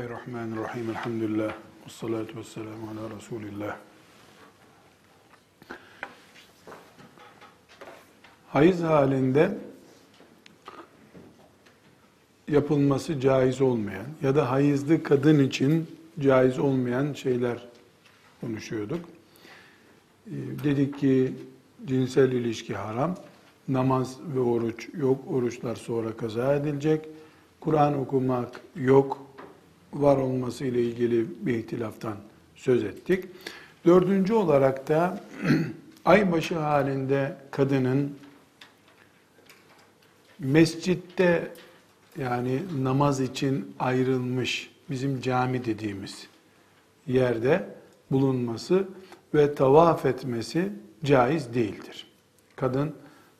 Bismillahirrahmanirrahim. Elhamdülillah. Ve salatu ve selamu ala Resulillah. Hayız halinde yapılması caiz olmayan ya da hayızlı kadın için caiz olmayan şeyler konuşuyorduk. Ee, dedik ki cinsel ilişki haram, namaz ve oruç yok, oruçlar sonra kaza edilecek, Kur'an okumak yok, var olması ile ilgili bir ihtilaftan söz ettik. Dördüncü olarak da aybaşı halinde kadının mescitte yani namaz için ayrılmış bizim cami dediğimiz yerde bulunması ve tavaf etmesi caiz değildir. Kadın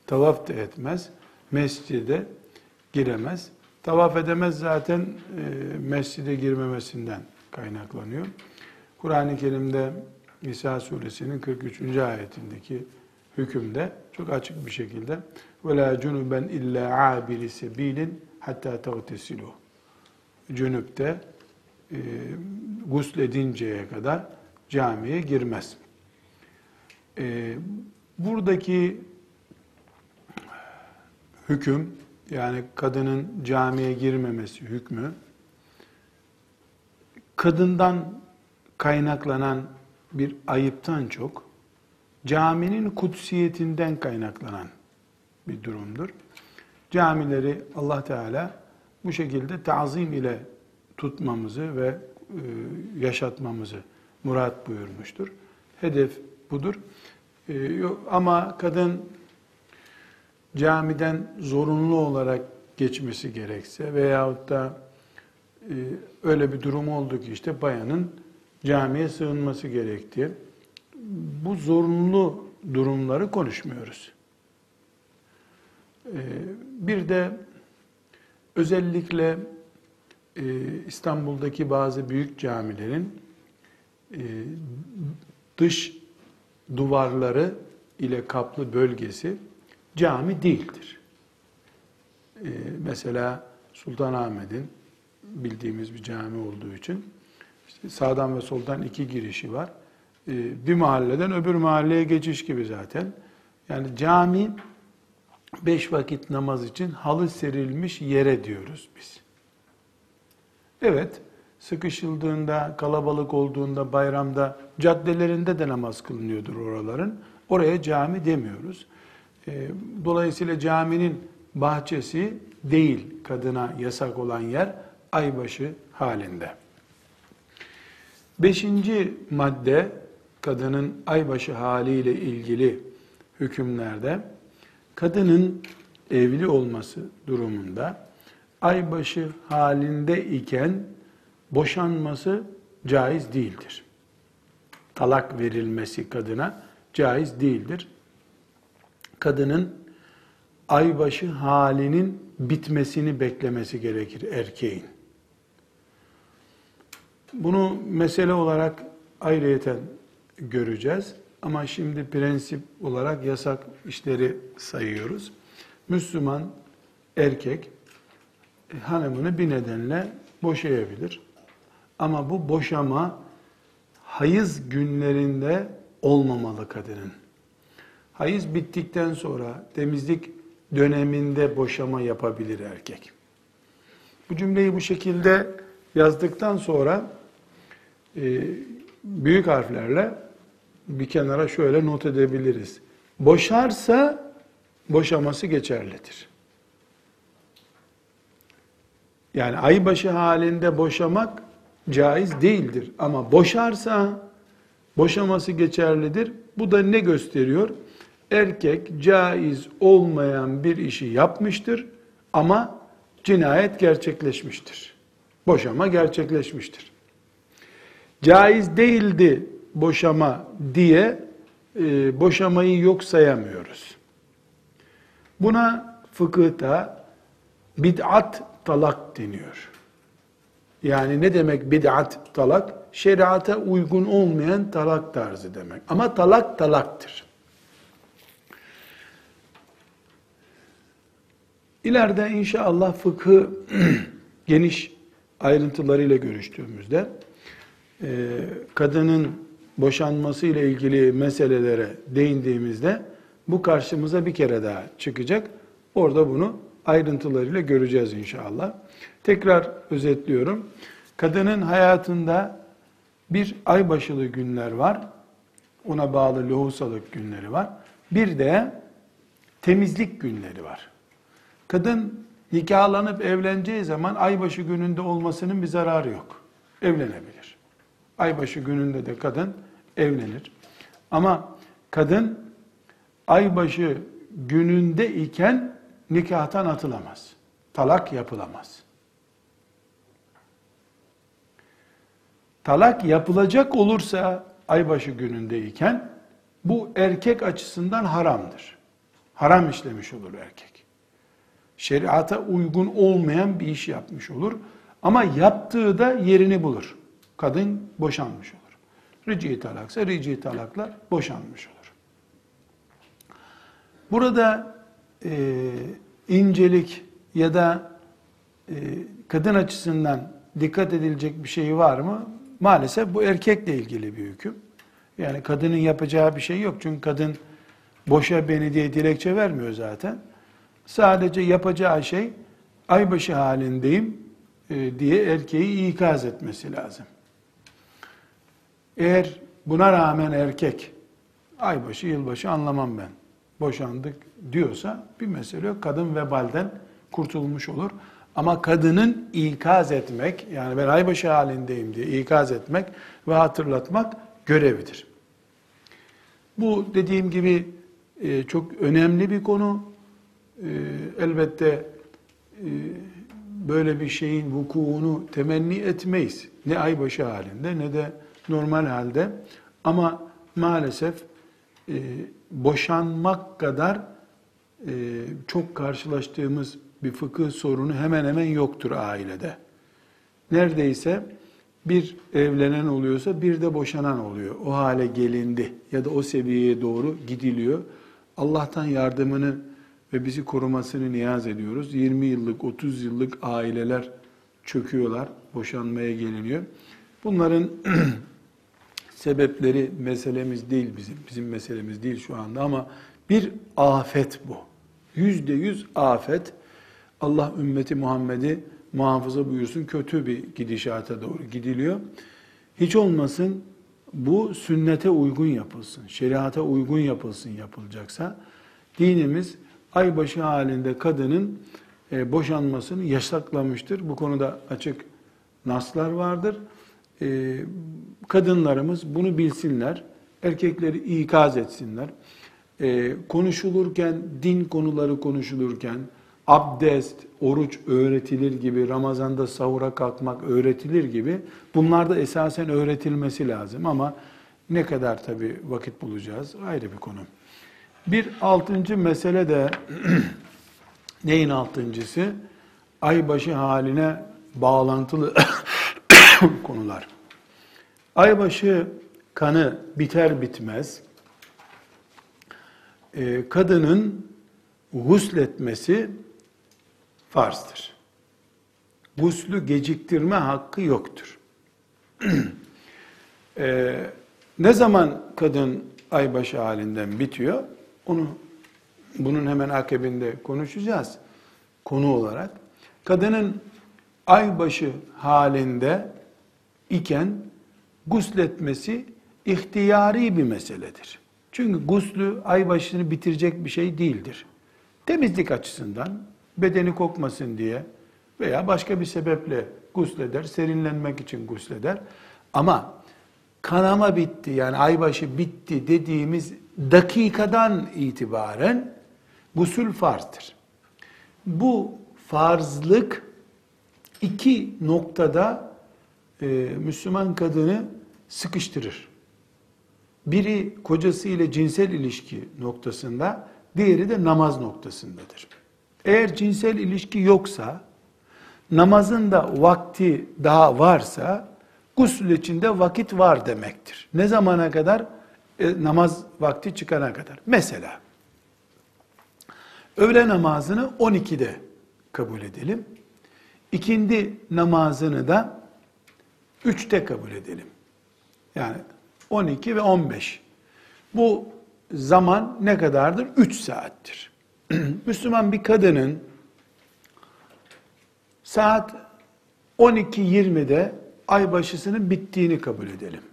tavaf da etmez, mescide giremez. Tavaf edemez zaten e, mescide girmemesinden kaynaklanıyor. Kur'an-ı Kerim'de İsa suresinin 43. ayetindeki hükümde çok açık bir şekilde وَلَا جُنُبًا اِلَّا عَابِرِ سَب۪يلٍ hatta تَغْتَسِلُوا Cünüpte e, gusledinceye kadar camiye girmez. E, buradaki hüküm yani kadının camiye girmemesi hükmü kadından kaynaklanan bir ayıptan çok caminin kutsiyetinden kaynaklanan bir durumdur. Camileri Allah Teala bu şekilde tazim ile tutmamızı ve e, yaşatmamızı murat buyurmuştur. Hedef budur. E, ama kadın camiden zorunlu olarak geçmesi gerekse veyahut da e, öyle bir durum oldu ki işte bayanın camiye sığınması gerekti. Bu zorunlu durumları konuşmuyoruz. E, bir de özellikle e, İstanbul'daki bazı büyük camilerin dış duvarları ile kaplı bölgesi cami değildir. Ee, mesela Sultanahmet'in bildiğimiz bir cami olduğu için işte sağdan ve soldan iki girişi var. Ee, bir mahalleden öbür mahalleye geçiş gibi zaten. Yani cami beş vakit namaz için halı serilmiş yere diyoruz biz. Evet, sıkışıldığında, kalabalık olduğunda, bayramda, caddelerinde de namaz kılınıyordur oraların. Oraya cami demiyoruz. Ee, dolayısıyla caminin bahçesi değil kadına yasak olan yer aybaşı halinde. Beşinci madde kadının aybaşı haliyle ilgili hükümlerde kadının evli olması durumunda aybaşı halinde iken boşanması caiz değildir. Talak verilmesi kadına caiz değildir kadının aybaşı halinin bitmesini beklemesi gerekir erkeğin. Bunu mesele olarak ayrıyeten göreceğiz. Ama şimdi prensip olarak yasak işleri sayıyoruz. Müslüman erkek e, hanımını bir nedenle boşayabilir. Ama bu boşama hayız günlerinde olmamalı kadının. Hayız bittikten sonra temizlik döneminde boşama yapabilir erkek. Bu cümleyi bu şekilde yazdıktan sonra e, büyük harflerle bir kenara şöyle not edebiliriz. Boşarsa boşaması geçerlidir. Yani aybaşı halinde boşamak caiz değildir. Ama boşarsa boşaması geçerlidir. Bu da ne gösteriyor? Erkek caiz olmayan bir işi yapmıştır ama cinayet gerçekleşmiştir. Boşama gerçekleşmiştir. Caiz değildi boşama diye e, boşamayı yok sayamıyoruz. Buna fıkıhta bid'at talak deniyor. Yani ne demek bid'at talak? Şeriata uygun olmayan talak tarzı demek. Ama talak talaktır. İleride inşallah fıkhı geniş ayrıntılarıyla görüştüğümüzde e, kadının boşanması ile ilgili meselelere değindiğimizde bu karşımıza bir kere daha çıkacak. Orada bunu ayrıntılarıyla göreceğiz inşallah. Tekrar özetliyorum. Kadının hayatında bir aybaşılı günler var. Ona bağlı lohusalık günleri var. Bir de temizlik günleri var. Kadın nikahlanıp evleneceği zaman aybaşı gününde olmasının bir zararı yok. Evlenebilir. Aybaşı gününde de kadın evlenir. Ama kadın aybaşı gününde iken nikahtan atılamaz. Talak yapılamaz. Talak yapılacak olursa aybaşı günündeyken bu erkek açısından haramdır. Haram işlemiş olur erkek. Şeriata uygun olmayan bir iş yapmış olur. Ama yaptığı da yerini bulur. Kadın boşanmış olur. Rici talaksa rici talakla boşanmış olur. Burada e, incelik ya da e, kadın açısından dikkat edilecek bir şey var mı? Maalesef bu erkekle ilgili bir hüküm. Yani kadının yapacağı bir şey yok. Çünkü kadın boşa beni diye dilekçe vermiyor zaten. Sadece yapacağı şey aybaşı halindeyim e, diye erkeği ikaz etmesi lazım. Eğer buna rağmen erkek aybaşı yılbaşı anlamam ben boşandık diyorsa bir mesele yok. Kadın vebalden kurtulmuş olur. Ama kadının ikaz etmek, yani ben aybaşı halindeyim diye ikaz etmek ve hatırlatmak görevidir. Bu dediğim gibi e, çok önemli bir konu. E, elbette e, böyle bir şeyin vukuunu temenni etmeyiz. Ne aybaşı halinde ne de normal halde. Ama maalesef boşanmak kadar çok karşılaştığımız bir fıkıh sorunu hemen hemen yoktur ailede. Neredeyse bir evlenen oluyorsa bir de boşanan oluyor. O hale gelindi ya da o seviyeye doğru gidiliyor. Allah'tan yardımını ve bizi korumasını niyaz ediyoruz. 20 yıllık, 30 yıllık aileler çöküyorlar, boşanmaya geliniyor. Bunların sebepleri meselemiz değil bizim, bizim meselemiz değil şu anda ama bir afet bu. Yüzde yüz afet. Allah ümmeti Muhammed'i muhafaza buyursun kötü bir gidişata doğru gidiliyor. Hiç olmasın bu sünnete uygun yapılsın, şeriata uygun yapılsın yapılacaksa. Dinimiz aybaşı halinde kadının e, boşanmasını yasaklamıştır. Bu konuda açık naslar vardır. E, kadınlarımız bunu bilsinler, erkekleri ikaz etsinler. E, konuşulurken, din konuları konuşulurken, abdest, oruç öğretilir gibi, Ramazan'da sahura kalkmak öğretilir gibi bunlar da esasen öğretilmesi lazım ama ne kadar tabi vakit bulacağız ayrı bir konu. Bir altıncı mesele de neyin altıncısı? Aybaşı haline bağlantılı konular. Aybaşı kanı biter bitmez e, kadının gusletmesi farzdır. Guslü geciktirme hakkı yoktur. ee, ne zaman kadın aybaşı halinden bitiyor? Onu bunun hemen akabinde konuşacağız konu olarak. Kadının aybaşı halinde iken gusletmesi ihtiyari bir meseledir. Çünkü guslü aybaşını bitirecek bir şey değildir. Temizlik açısından bedeni kokmasın diye veya başka bir sebeple gusleder, serinlenmek için gusleder. Ama kanama bitti yani aybaşı bitti dediğimiz dakikadan itibaren gusül farzdır. Bu farzlık iki noktada e, Müslüman kadını sıkıştırır. Biri kocası ile cinsel ilişki noktasında, diğeri de namaz noktasındadır. Eğer cinsel ilişki yoksa, namazın da vakti daha varsa, gusül içinde vakit var demektir. Ne zamana kadar? E, namaz vakti çıkana kadar. Mesela, öğle namazını 12'de kabul edelim. ikindi namazını da üçte kabul edelim. Yani 12 ve 15. Bu zaman ne kadardır? 3 saattir. Müslüman bir kadının saat 12.20'de aybaşısının bittiğini kabul edelim.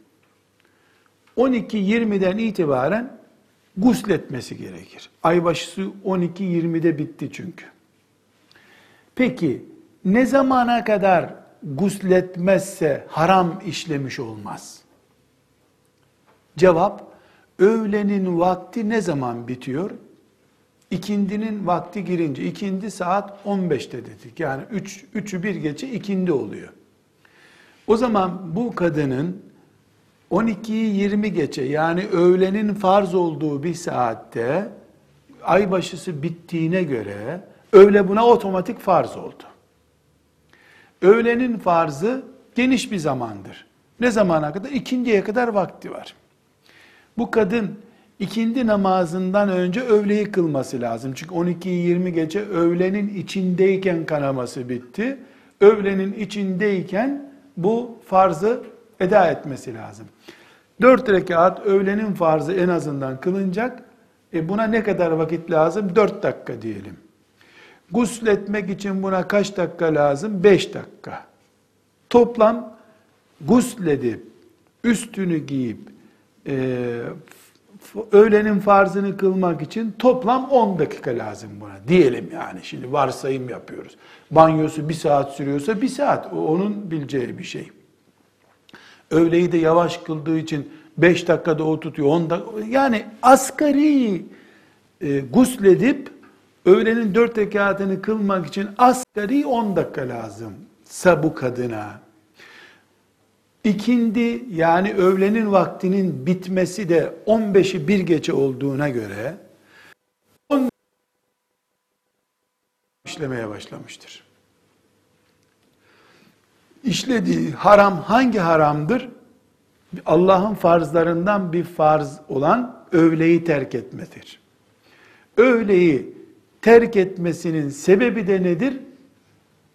12.20'den itibaren gusletmesi gerekir. Aybaşısı 12.20'de bitti çünkü. Peki ne zamana kadar gusletmezse haram işlemiş olmaz? Cevap, öğlenin vakti ne zaman bitiyor? İkindinin vakti girince, ikindi saat 15'te dedik. Yani 3, 3'ü bir geçe ikindi oluyor. O zaman bu kadının 12'yi 20 geçe yani öğlenin farz olduğu bir saatte aybaşısı bittiğine göre öğle buna otomatik farz oldu. Öğlenin farzı geniş bir zamandır. Ne zamana kadar? İkindiye kadar vakti var. Bu kadın ikindi namazından önce öğleyi kılması lazım. Çünkü 12'yi 20 gece öğlenin içindeyken kanaması bitti. Öğlenin içindeyken bu farzı eda etmesi lazım. Dört rekat öğlenin farzı en azından kılınacak. E buna ne kadar vakit lazım? Dört dakika diyelim. Gusletmek için buna kaç dakika lazım? Beş dakika. Toplam gusledip, üstünü giyip, e, öğlenin farzını kılmak için toplam 10 dakika lazım buna. Diyelim yani şimdi varsayım yapıyoruz. Banyosu bir saat sürüyorsa bir saat. O onun bileceği bir şey. Öğleyi de yavaş kıldığı için 5 dakikada o tutuyor. 10 dakika. Yani asgari e, gusledip öğlenin 4 rekatını kılmak için asgari 10 dakika lazım. Bu kadına. İkindi yani öğlenin vaktinin bitmesi de 15'i bir geçe olduğuna göre 10 işlemeye başlamıştır. İşlediği haram hangi haramdır? Allah'ın farzlarından bir farz olan öğleyi terk etmedir. Öğleyi terk etmesinin sebebi de nedir?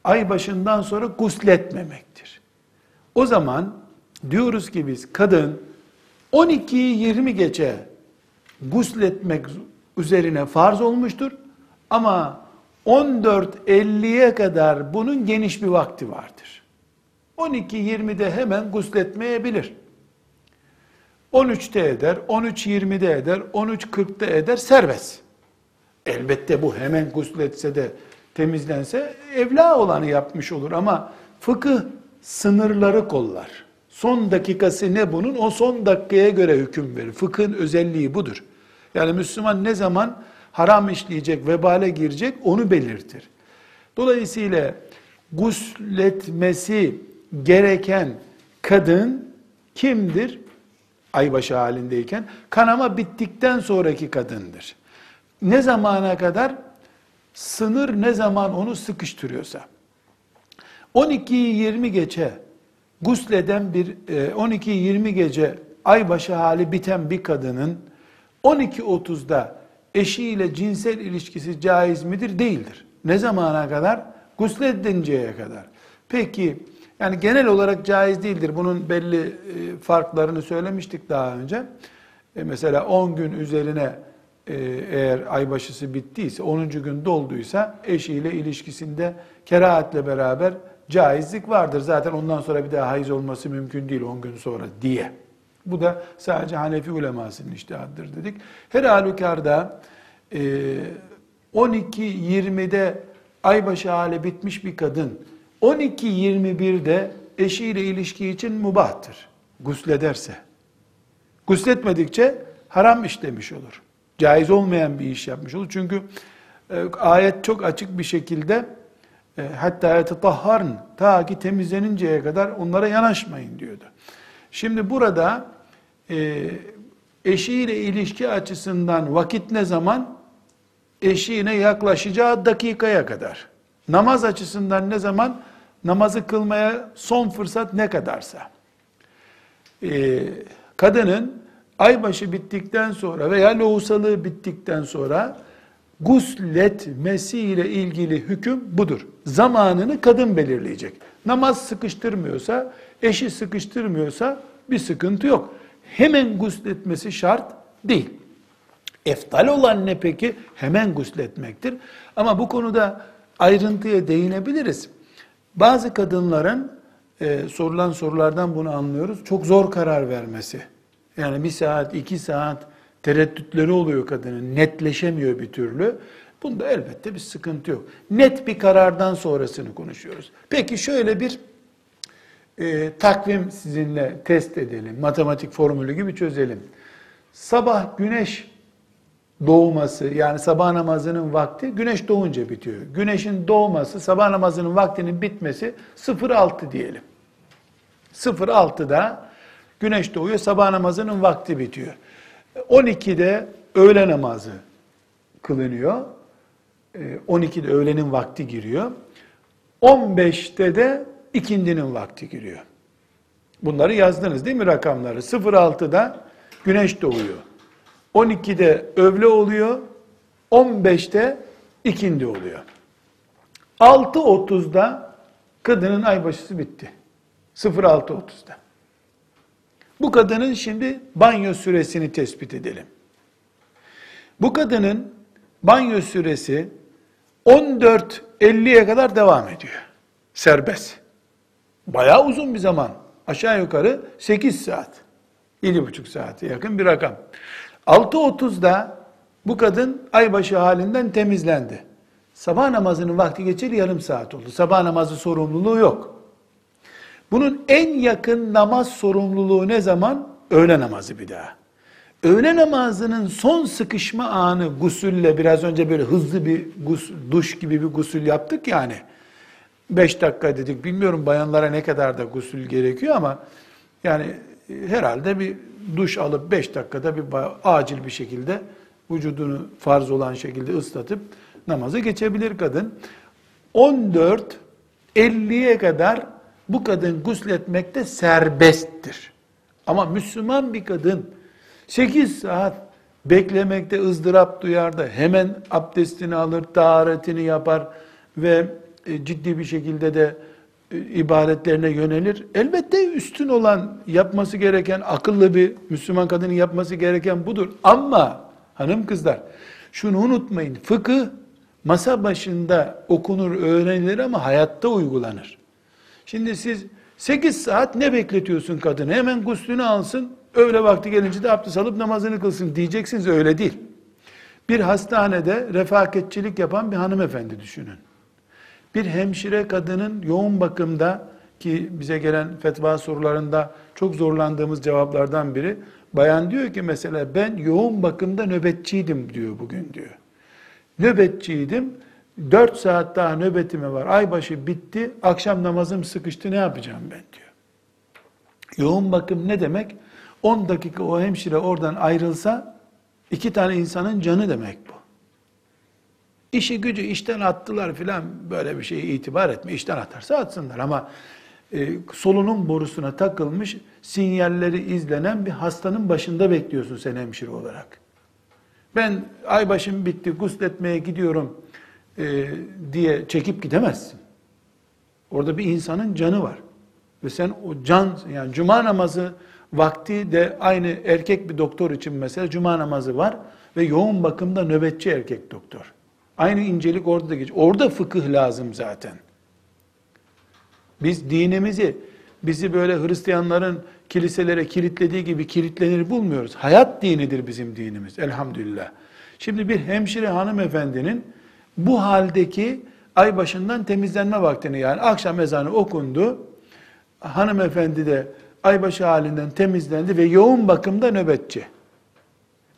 Ay başından sonra gusletmemektir. O zaman diyoruz ki biz kadın 12'yi 20 geçe gusletmek üzerine farz olmuştur. Ama 14.50'ye kadar bunun geniş bir vakti vardır. 12.20'de hemen gusletmeyebilir. 13'te eder, 13.20'de eder, 13.40'da eder, serbest. Elbette bu hemen gusletse de temizlense evla olanı yapmış olur ama fıkıh sınırları kollar. Son dakikası ne bunun? O son dakikaya göre hüküm verir. Fıkhın özelliği budur. Yani Müslüman ne zaman haram işleyecek, vebale girecek onu belirtir. Dolayısıyla gusletmesi gereken kadın kimdir? Aybaşı halindeyken kanama bittikten sonraki kadındır. Ne zamana kadar? Sınır ne zaman onu sıkıştırıyorsa. 12'yi 20 geçe gusleden bir 12-20 e, gece aybaşı hali biten bir kadının 12.30'da eşiyle cinsel ilişkisi caiz midir? Değildir. Ne zamana kadar? Gusledinceye kadar. Peki yani genel olarak caiz değildir. Bunun belli e, farklarını söylemiştik daha önce. E mesela 10 gün üzerine e, eğer aybaşısı bittiyse, 10. gün dolduysa eşiyle ilişkisinde kerahatle beraber caizlik vardır. Zaten ondan sonra bir daha hayız olması mümkün değil 10 gün sonra diye. Bu da sadece Hanefi ulemasının iştihadıdır dedik. Her halükarda 12-20'de e, aybaşı hale bitmiş bir kadın 12-21'de eşiyle ilişki için mubahtır. Guslederse. Gusletmedikçe haram işlemiş olur. Caiz olmayan bir iş yapmış olur. Çünkü e, ayet çok açık bir şekilde e, hatta yetetahharn ta ki temizleninceye kadar onlara yanaşmayın diyordu. Şimdi burada e, eşiyle ilişki açısından vakit ne zaman? Eşiğine yaklaşacağı dakikaya kadar. Namaz açısından ne zaman? Namazı kılmaya son fırsat ne kadarsa. E, kadının aybaşı bittikten sonra veya lohusalığı bittikten sonra gusletmesiyle ilgili hüküm budur. Zamanını kadın belirleyecek. Namaz sıkıştırmıyorsa, eşi sıkıştırmıyorsa bir sıkıntı yok. Hemen gusletmesi şart değil. Eftal olan ne peki? Hemen gusletmektir. Ama bu konuda ayrıntıya değinebiliriz. Bazı kadınların e, sorulan sorulardan bunu anlıyoruz. Çok zor karar vermesi. Yani bir saat, iki saat tereddütleri oluyor kadının. Netleşemiyor bir türlü. Bunda elbette bir sıkıntı yok. Net bir karardan sonrasını konuşuyoruz. Peki şöyle bir e, takvim sizinle test edelim. Matematik formülü gibi çözelim. Sabah güneş doğması yani sabah namazının vakti güneş doğunca bitiyor. Güneşin doğması sabah namazının vaktinin bitmesi 06 diyelim. 06'da güneş doğuyor sabah namazının vakti bitiyor. 12'de öğle namazı kılınıyor. 12'de ee, öğlenin vakti giriyor. 15'te de ikindinin vakti giriyor. Bunları yazdınız değil mi rakamları? 06'da güneş doğuyor. 12'de öğle oluyor. 15'te ikindi oluyor. 6.30'da kadının aybaşısı bitti. 06.30'da. Bu kadının şimdi banyo süresini tespit edelim. Bu kadının banyo süresi 14.50'ye kadar devam ediyor. Serbest. Bayağı uzun bir zaman. Aşağı yukarı 8 saat. 7,5 saate yakın bir rakam. 6.30'da bu kadın aybaşı halinden temizlendi. Sabah namazının vakti geçeli yarım saat oldu. Sabah namazı sorumluluğu yok. Bunun en yakın namaz sorumluluğu ne zaman? Öğle namazı bir daha. Öğle namazının son sıkışma anı gusülle biraz önce böyle hızlı bir gus, duş gibi bir gusül yaptık yani. Beş dakika dedik. Bilmiyorum bayanlara ne kadar da gusül gerekiyor ama yani herhalde bir duş alıp beş dakikada bir acil bir şekilde vücudunu farz olan şekilde ıslatıp namazı geçebilir kadın. 14 50'ye kadar bu kadın gusletmekte serbesttir. Ama Müslüman bir kadın 8 saat beklemekte ızdırap duyar da hemen abdestini alır, taharetini yapar ve e, ciddi bir şekilde de e, ibadetlerine yönelir. Elbette üstün olan yapması gereken akıllı bir Müslüman kadının yapması gereken budur. Ama hanım kızlar şunu unutmayın. Fıkıh masa başında okunur, öğrenilir ama hayatta uygulanır. Şimdi siz 8 saat ne bekletiyorsun kadını? Hemen guslünü alsın, öğle vakti gelince de abdest alıp namazını kılsın diyeceksiniz. Öyle değil. Bir hastanede refakatçilik yapan bir hanımefendi düşünün. Bir hemşire kadının yoğun bakımda ki bize gelen fetva sorularında çok zorlandığımız cevaplardan biri bayan diyor ki mesela ben yoğun bakımda nöbetçiydim diyor bugün diyor. Nöbetçiydim 4 saat daha nöbetime var. Aybaşı bitti. Akşam namazım sıkıştı. Ne yapacağım ben diyor. Yoğun bakım ne demek? 10 dakika o hemşire oradan ayrılsa iki tane insanın canı demek bu. İşi gücü işten attılar filan böyle bir şeye itibar etme. İşten atarsa atsınlar ama e, solunum borusuna takılmış sinyalleri izlenen bir hastanın başında bekliyorsun sen hemşire olarak. Ben aybaşım bitti gusletmeye gidiyorum e, diye çekip gidemezsin. Orada bir insanın canı var. Ve sen o can, yani cuma namazı vakti de aynı erkek bir doktor için mesela cuma namazı var ve yoğun bakımda nöbetçi erkek doktor. Aynı incelik orada da geçiyor. Orada fıkıh lazım zaten. Biz dinimizi bizi böyle Hristiyanların kiliselere kilitlediği gibi kilitlenir bulmuyoruz. Hayat dinidir bizim dinimiz elhamdülillah. Şimdi bir hemşire hanımefendinin bu haldeki ay başından temizlenme vaktini yani akşam ezanı okundu. Hanımefendi de aybaşı halinden temizlendi ve yoğun bakımda nöbetçi.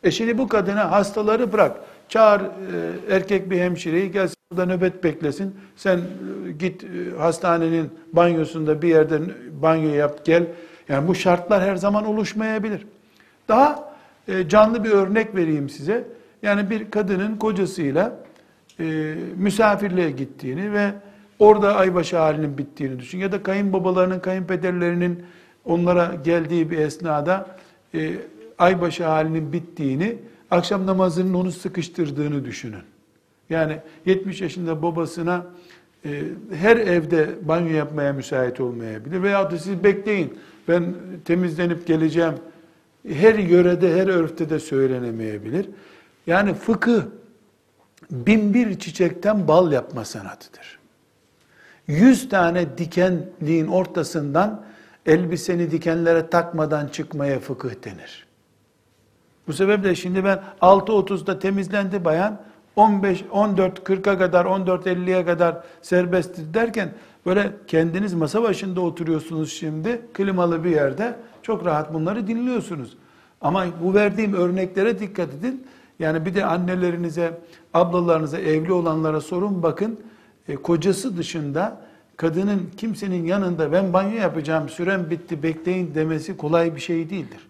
E şimdi bu kadına hastaları bırak. Çağır e, erkek bir hemşireyi gelsin burada nöbet beklesin. Sen e, git e, hastanenin banyosunda bir yerde banyo yap gel. Yani bu şartlar her zaman oluşmayabilir. Daha canlı bir örnek vereyim size. Yani bir kadının kocasıyla misafirliğe gittiğini ve orada aybaşı halinin bittiğini düşün. Ya da kayınbabalarının, kayınpederlerinin onlara geldiği bir esnada aybaşı halinin bittiğini, akşam namazının onu sıkıştırdığını düşünün. Yani 70 yaşında babasına e, her evde banyo yapmaya müsait olmayabilir. Veya da siz bekleyin ben temizlenip geleceğim. Her yörede, her örfte de söylenemeyebilir. Yani fıkıh bin bir çiçekten bal yapma sanatıdır. Yüz tane dikenliğin ortasından elbiseni dikenlere takmadan çıkmaya fıkıh denir. Bu sebeple şimdi ben 6.30'da temizlendi bayan, 15, 14, 40'a kadar, 14, 50'ye kadar serbesttir derken böyle kendiniz masa başında oturuyorsunuz şimdi klimalı bir yerde çok rahat bunları dinliyorsunuz. Ama bu verdiğim örneklere dikkat edin. Yani bir de annelerinize, ablalarınıza, evli olanlara sorun bakın. E, kocası dışında kadının kimsenin yanında ben banyo yapacağım, sürem bitti, bekleyin demesi kolay bir şey değildir.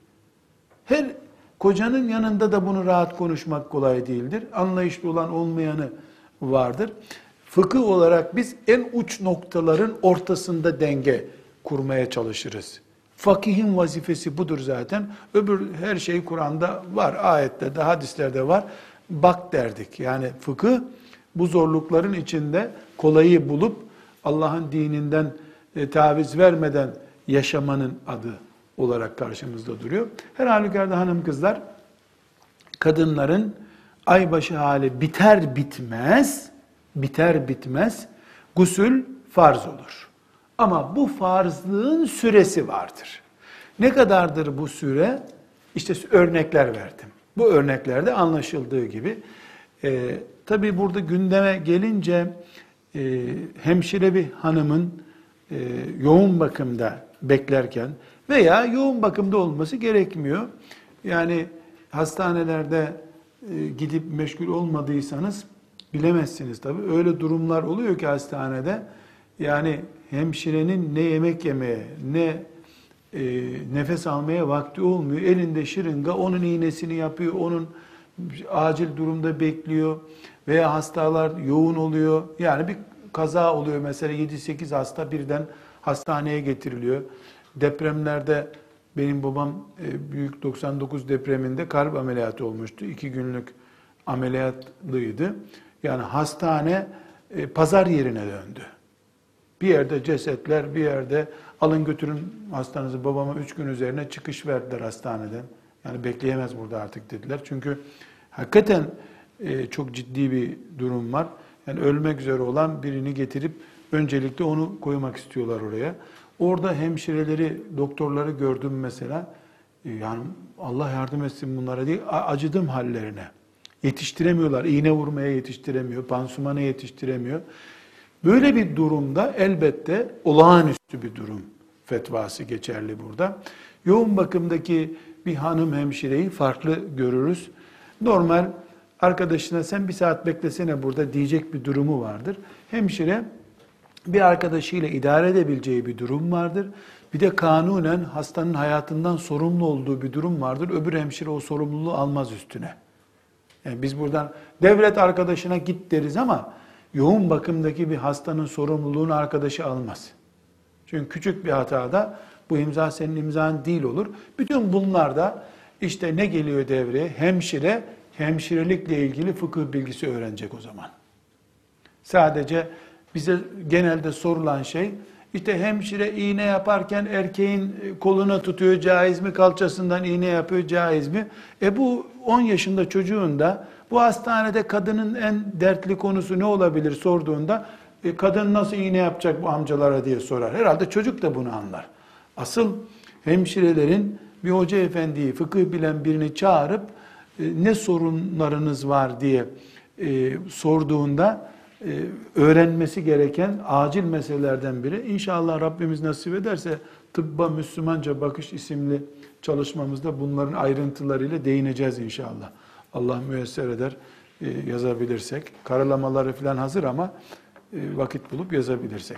Her kocanın yanında da bunu rahat konuşmak kolay değildir. Anlayışlı olan olmayanı vardır. Fıkıh olarak biz en uç noktaların ortasında denge kurmaya çalışırız. Fakihin vazifesi budur zaten. Öbür her şey Kur'an'da var, ayette de, hadislerde var. Bak derdik. Yani fıkıh bu zorlukların içinde kolayı bulup Allah'ın dininden e, taviz vermeden yaşamanın adı olarak karşımızda duruyor. Her halükarda hanım kızlar, kadınların aybaşı hali biter bitmez, biter bitmez gusül farz olur. Ama bu farzlığın süresi vardır. Ne kadardır bu süre? İşte örnekler verdim. Bu örneklerde anlaşıldığı gibi. E, Tabi burada gündeme gelince e, hemşire bir hanımın e, yoğun bakımda beklerken veya yoğun bakımda olması gerekmiyor. Yani hastanelerde e, gidip meşgul olmadıysanız bilemezsiniz tabi. Öyle durumlar oluyor ki hastanede yani hemşirenin ne yemek yemeye ne e, nefes almaya vakti olmuyor. Elinde şırınga onun iğnesini yapıyor, onun acil durumda bekliyor veya hastalar yoğun oluyor. Yani bir kaza oluyor mesela 7-8 hasta birden hastaneye getiriliyor. Depremlerde benim babam e, büyük 99 depreminde kalp ameliyatı olmuştu. İki günlük ameliyatlıydı. Yani hastane e, pazar yerine döndü. Bir yerde cesetler, bir yerde alın götürün hastanızı babama üç gün üzerine çıkış verdiler hastaneden. Yani bekleyemez burada artık dediler. Çünkü hakikaten e, çok ciddi bir durum var. Yani ölmek üzere olan birini getirip öncelikle onu koymak istiyorlar oraya. Orada hemşireleri, doktorları gördüm mesela. E, yani Allah yardım etsin bunlara diye acıdım hallerine. Yetiştiremiyorlar. İğne vurmaya yetiştiremiyor, pansumana yetiştiremiyor. Böyle bir durumda elbette olağanüstü bir durum fetvası geçerli burada. Yoğun bakımdaki bir hanım hemşireyi farklı görürüz. Normal arkadaşına sen bir saat beklesene burada diyecek bir durumu vardır. Hemşire bir arkadaşıyla idare edebileceği bir durum vardır. Bir de kanunen hastanın hayatından sorumlu olduğu bir durum vardır. Öbür hemşire o sorumluluğu almaz üstüne. Yani biz buradan devlet arkadaşına git deriz ama yoğun bakımdaki bir hastanın sorumluluğunu arkadaşı almaz. Çünkü küçük bir hatada bu imza senin imzan değil olur. Bütün bunlar da işte ne geliyor devreye? Hemşire, hemşirelikle ilgili fıkıh bilgisi öğrenecek o zaman. Sadece bize genelde sorulan şey, işte hemşire iğne yaparken erkeğin koluna tutuyor caiz mi, kalçasından iğne yapıyor caiz mi? E bu 10 yaşında çocuğun da bu hastanede kadının en dertli konusu ne olabilir sorduğunda e, kadın nasıl iğne yapacak bu amcalara diye sorar. Herhalde çocuk da bunu anlar. Asıl hemşirelerin bir hoca efendiyi, fıkıh bilen birini çağırıp e, ne sorunlarınız var diye e, sorduğunda e, öğrenmesi gereken acil meselelerden biri. İnşallah Rabbimiz nasip ederse Tıbba Müslümanca Bakış isimli çalışmamızda bunların ayrıntılarıyla değineceğiz inşallah. Allah müyesser eder e, yazabilirsek. Karalamaları falan hazır ama e, vakit bulup yazabilirsek.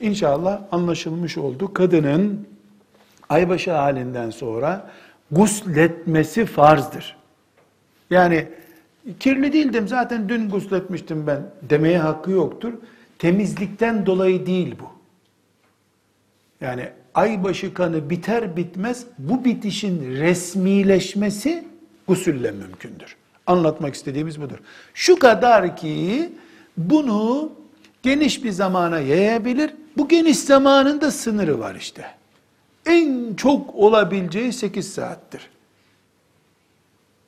İnşallah anlaşılmış oldu. Kadının aybaşı halinden sonra gusletmesi farzdır. Yani kirli değildim zaten dün gusletmiştim ben demeye hakkı yoktur. Temizlikten dolayı değil bu. Yani aybaşı kanı biter bitmez bu bitişin resmileşmesi gusülle mümkündür. Anlatmak istediğimiz budur. Şu kadar ki bunu geniş bir zamana yayabilir. Bu geniş zamanın da sınırı var işte. En çok olabileceği 8 saattir.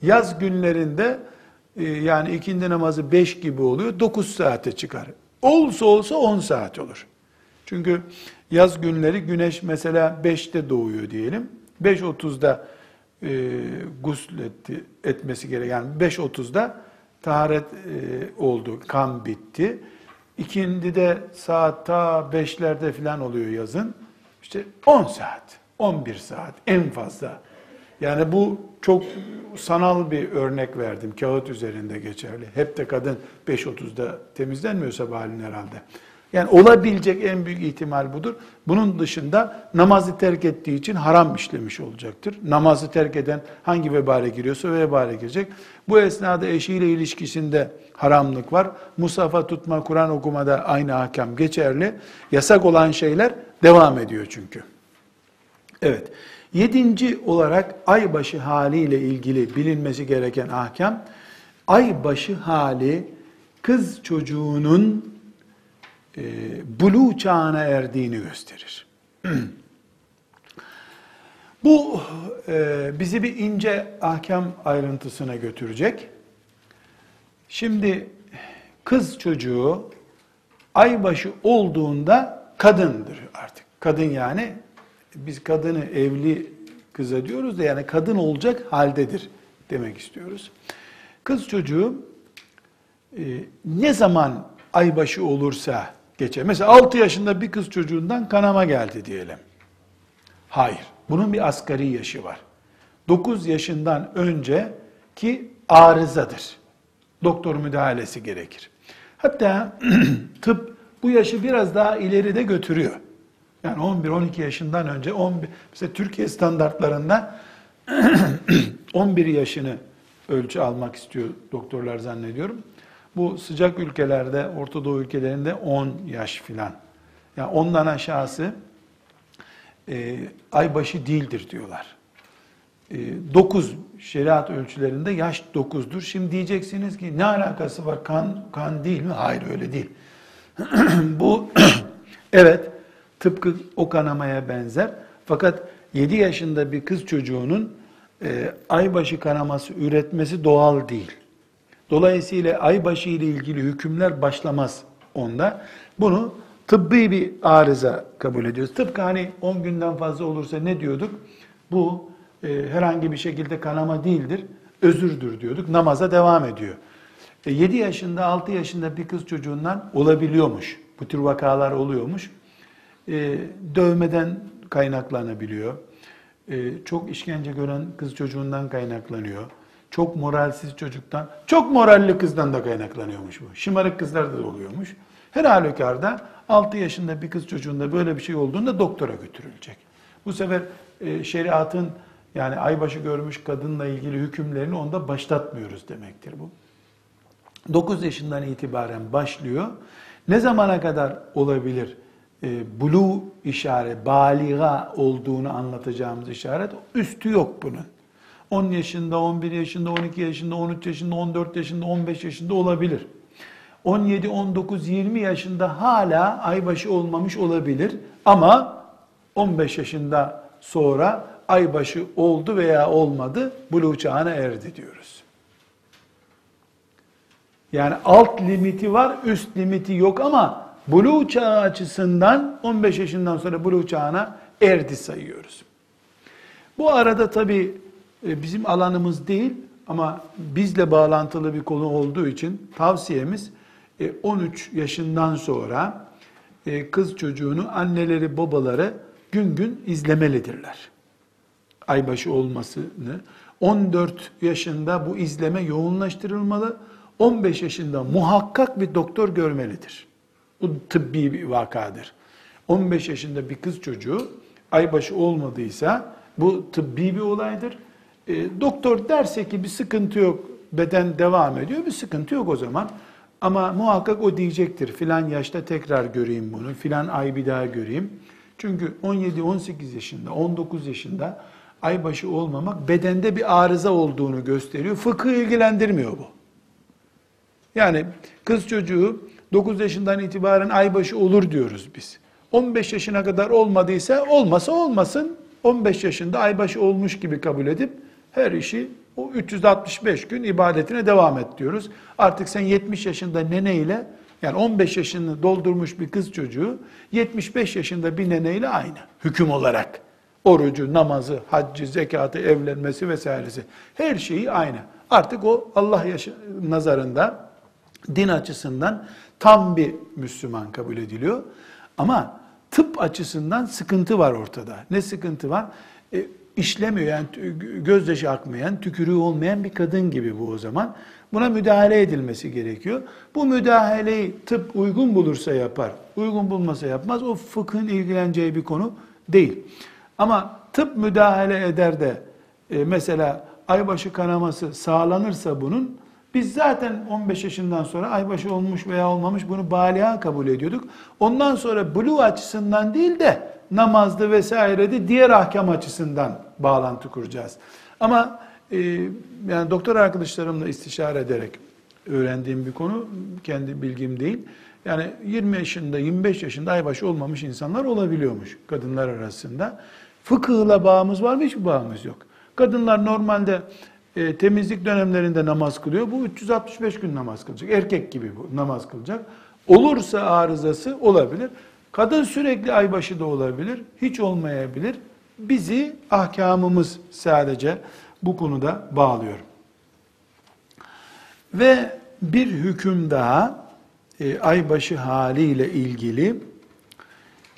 Yaz günlerinde yani ikindi namazı 5 gibi oluyor, 9 saate çıkar. Olsa olsa 10 saat olur. Çünkü yaz günleri güneş mesela 5'te doğuyor diyelim. 5.30'da e, gusletti, etmesi gereken yani 5.30'da taharet e, oldu, kan bitti. İkindi de saat ta 5'lerde falan oluyor yazın. İşte 10 saat, 11 saat en fazla. Yani bu çok sanal bir örnek verdim. Kağıt üzerinde geçerli. Hep de kadın 5.30'da temizlenmiyor sabahleyin herhalde. Yani olabilecek en büyük ihtimal budur. Bunun dışında namazı terk ettiği için haram işlemiş olacaktır. Namazı terk eden hangi vebale giriyorsa vebale girecek. Bu esnada eşiyle ilişkisinde haramlık var. Musafa tutma, Kur'an okumada aynı hakem geçerli. Yasak olan şeyler devam ediyor çünkü. Evet. Yedinci olarak aybaşı haliyle ilgili bilinmesi gereken ahkam, aybaşı hali kız çocuğunun e, bulu çağına erdiğini gösterir. Bu e, bizi bir ince ahkam ayrıntısına götürecek. Şimdi kız çocuğu aybaşı olduğunda kadındır artık. Kadın yani biz kadını evli kıza diyoruz da yani kadın olacak haldedir demek istiyoruz. Kız çocuğu e, ne zaman aybaşı olursa geçer. Mesela 6 yaşında bir kız çocuğundan kanama geldi diyelim. Hayır. Bunun bir asgari yaşı var. 9 yaşından önce ki arızadır. Doktor müdahalesi gerekir. Hatta tıp bu yaşı biraz daha ileride götürüyor. Yani 11-12 yaşından önce 11 mesela Türkiye standartlarında 11 yaşını ölçü almak istiyor doktorlar zannediyorum. Bu sıcak ülkelerde, Orta Doğu ülkelerinde 10 yaş filan. Yani ondan aşağısı e, aybaşı değildir diyorlar. E, 9 şeriat ölçülerinde yaş 9'dur. Şimdi diyeceksiniz ki ne alakası var? Kan kan değil mi? Hayır öyle değil. Bu evet tıpkı o kanamaya benzer. Fakat 7 yaşında bir kız çocuğunun e, aybaşı kanaması üretmesi doğal değil. Dolayısıyla aybaşı ile ilgili hükümler başlamaz onda. Bunu tıbbi bir arıza kabul ediyoruz. Tıpkı hani 10 günden fazla olursa ne diyorduk? Bu e, herhangi bir şekilde kanama değildir, özürdür diyorduk. Namaza devam ediyor. E, 7 yaşında, 6 yaşında bir kız çocuğundan olabiliyormuş. Bu tür vakalar oluyormuş. E, dövmeden kaynaklanabiliyor. E, çok işkence gören kız çocuğundan kaynaklanıyor çok moralsiz çocuktan, çok moralli kızdan da kaynaklanıyormuş bu. Şımarık kızlarda da oluyormuş. Her halükarda 6 yaşında bir kız çocuğunda böyle bir şey olduğunda doktora götürülecek. Bu sefer e, şeriatın yani aybaşı görmüş kadınla ilgili hükümlerini onda başlatmıyoruz demektir bu. 9 yaşından itibaren başlıyor. Ne zamana kadar olabilir? E, bulu işaret, baliga olduğunu anlatacağımız işaret üstü yok bunun. 10 yaşında, 11 yaşında, 12 yaşında, 13 yaşında, 14 yaşında, 15 yaşında olabilir. 17, 19, 20 yaşında hala aybaşı olmamış olabilir ama 15 yaşında sonra aybaşı oldu veya olmadı buluğ çağına erdi diyoruz. Yani alt limiti var, üst limiti yok ama buluğ çağı açısından 15 yaşından sonra buluğ çağına erdi sayıyoruz. Bu arada tabi e, bizim alanımız değil ama bizle bağlantılı bir konu olduğu için tavsiyemiz 13 e, yaşından sonra e, kız çocuğunu anneleri babaları gün gün izlemelidirler. Aybaşı olmasını. 14 yaşında bu izleme yoğunlaştırılmalı. 15 yaşında muhakkak bir doktor görmelidir. Bu tıbbi bir vakadır. 15 yaşında bir kız çocuğu aybaşı olmadıysa bu tıbbi bir olaydır. E, doktor derse ki bir sıkıntı yok, beden devam ediyor, bir sıkıntı yok o zaman. Ama muhakkak o diyecektir, filan yaşta tekrar göreyim bunu, filan ay bir daha göreyim. Çünkü 17-18 yaşında, 19 yaşında aybaşı olmamak bedende bir arıza olduğunu gösteriyor. Fıkıh ilgilendirmiyor bu. Yani kız çocuğu 9 yaşından itibaren aybaşı olur diyoruz biz. 15 yaşına kadar olmadıysa olmasa olmasın. 15 yaşında aybaşı olmuş gibi kabul edip her işi o 365 gün ibadetine devam et diyoruz. Artık sen 70 yaşında neneyle yani 15 yaşını doldurmuş bir kız çocuğu 75 yaşında bir neneyle aynı hüküm olarak. Orucu, namazı, haccı, zekatı, evlenmesi vesairesi. Her şeyi aynı. Artık o Allah yaşı, nazarında din açısından tam bir Müslüman kabul ediliyor. Ama tıp açısından sıkıntı var ortada. Ne sıkıntı var? E, işlemiyor yani gözyaşı akmayan, tükürüğü olmayan bir kadın gibi bu o zaman. Buna müdahale edilmesi gerekiyor. Bu müdahaleyi tıp uygun bulursa yapar, uygun bulmasa yapmaz. O fıkhın ilgileneceği bir konu değil. Ama tıp müdahale eder de e, mesela aybaşı kanaması sağlanırsa bunun biz zaten 15 yaşından sonra aybaşı olmuş veya olmamış bunu baliha kabul ediyorduk. Ondan sonra bulu açısından değil de namazdı vesairede diğer ahkam açısından bağlantı kuracağız. Ama e, yani doktor arkadaşlarımla istişare ederek öğrendiğim bir konu kendi bilgim değil. Yani 20 yaşında 25 yaşında aybaşı olmamış insanlar olabiliyormuş kadınlar arasında. Fıkıhla bağımız var mı? Hiçbir bağımız yok. Kadınlar normalde e, temizlik dönemlerinde namaz kılıyor. Bu 365 gün namaz kılacak. Erkek gibi bu namaz kılacak. Olursa arızası olabilir. Kadın sürekli aybaşı da olabilir. Hiç olmayabilir. Bizi ahkamımız sadece bu konuda bağlıyor. Ve bir hüküm daha e, aybaşı haliyle ilgili.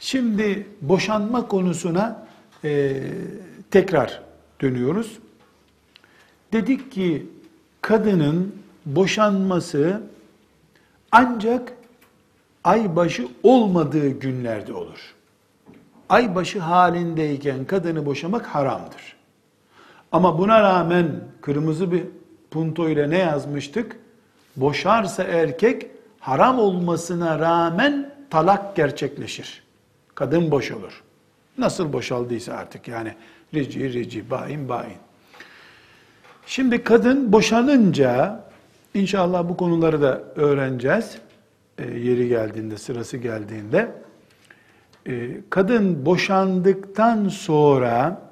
Şimdi boşanma konusuna e, tekrar dönüyoruz. Dedik ki kadının boşanması ancak aybaşı olmadığı günlerde olur. Aybaşı halindeyken kadını boşamak haramdır. Ama buna rağmen kırmızı bir punto ile ne yazmıştık? Boşarsa erkek haram olmasına rağmen talak gerçekleşir. Kadın boş olur. Nasıl boşaldıysa artık yani rici rici, bain bain. Şimdi kadın boşanınca, inşallah bu konuları da öğreneceğiz. E, yeri geldiğinde, sırası geldiğinde. E, kadın boşandıktan sonra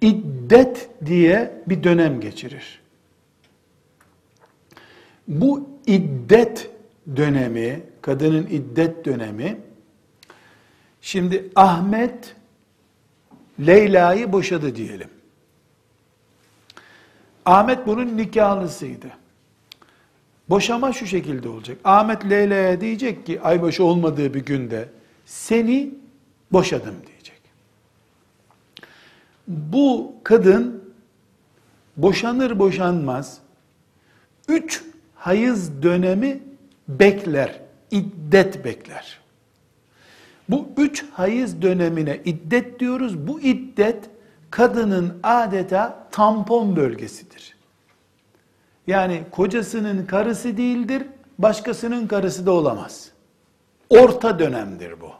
iddet diye bir dönem geçirir. Bu iddet dönemi, kadının iddet dönemi, şimdi Ahmet Leyla'yı boşadı diyelim. Ahmet bunun nikahlısıydı. Boşama şu şekilde olacak. Ahmet Leyla'ya diyecek ki aybaşı olmadığı bir günde seni boşadım diyecek. Bu kadın boşanır boşanmaz üç hayız dönemi bekler, iddet bekler. Bu üç hayız dönemine iddet diyoruz. Bu iddet kadının adeta tampon bölgesidir. Yani kocasının karısı değildir, başkasının karısı da olamaz. Orta dönemdir bu.